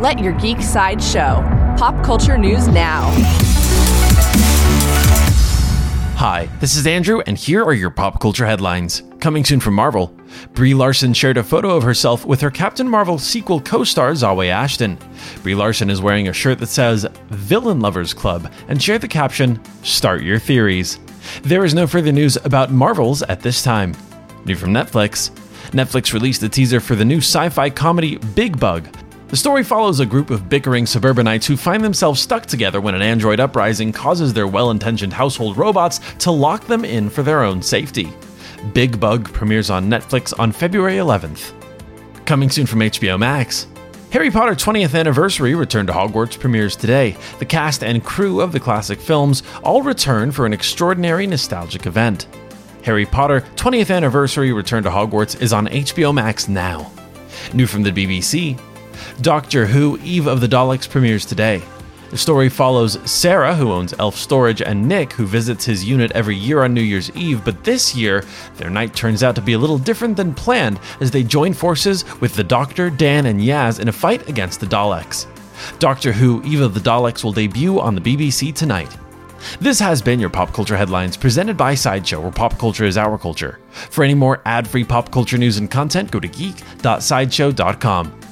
Let your geek side show. Pop culture news now. Hi, this is Andrew, and here are your pop culture headlines. Coming soon from Marvel, Brie Larson shared a photo of herself with her Captain Marvel sequel co star Zawe Ashton. Brie Larson is wearing a shirt that says Villain Lovers Club and shared the caption, Start Your Theories. There is no further news about Marvels at this time. New from Netflix Netflix released a teaser for the new sci fi comedy Big Bug. The story follows a group of bickering suburbanites who find themselves stuck together when an android uprising causes their well intentioned household robots to lock them in for their own safety. Big Bug premieres on Netflix on February 11th. Coming soon from HBO Max. Harry Potter 20th Anniversary Return to Hogwarts premieres today. The cast and crew of the classic films all return for an extraordinary nostalgic event. Harry Potter 20th Anniversary Return to Hogwarts is on HBO Max now. New from the BBC Doctor Who Eve of the Daleks premieres today. The story follows Sarah, who owns Elf Storage, and Nick, who visits his unit every year on New Year's Eve, but this year, their night turns out to be a little different than planned as they join forces with the Doctor, Dan, and Yaz in a fight against the Daleks. Doctor Who Eve of the Daleks will debut on the BBC tonight. This has been your Pop Culture Headlines presented by Sideshow, where pop culture is our culture. For any more ad free pop culture news and content, go to geek.sideshow.com.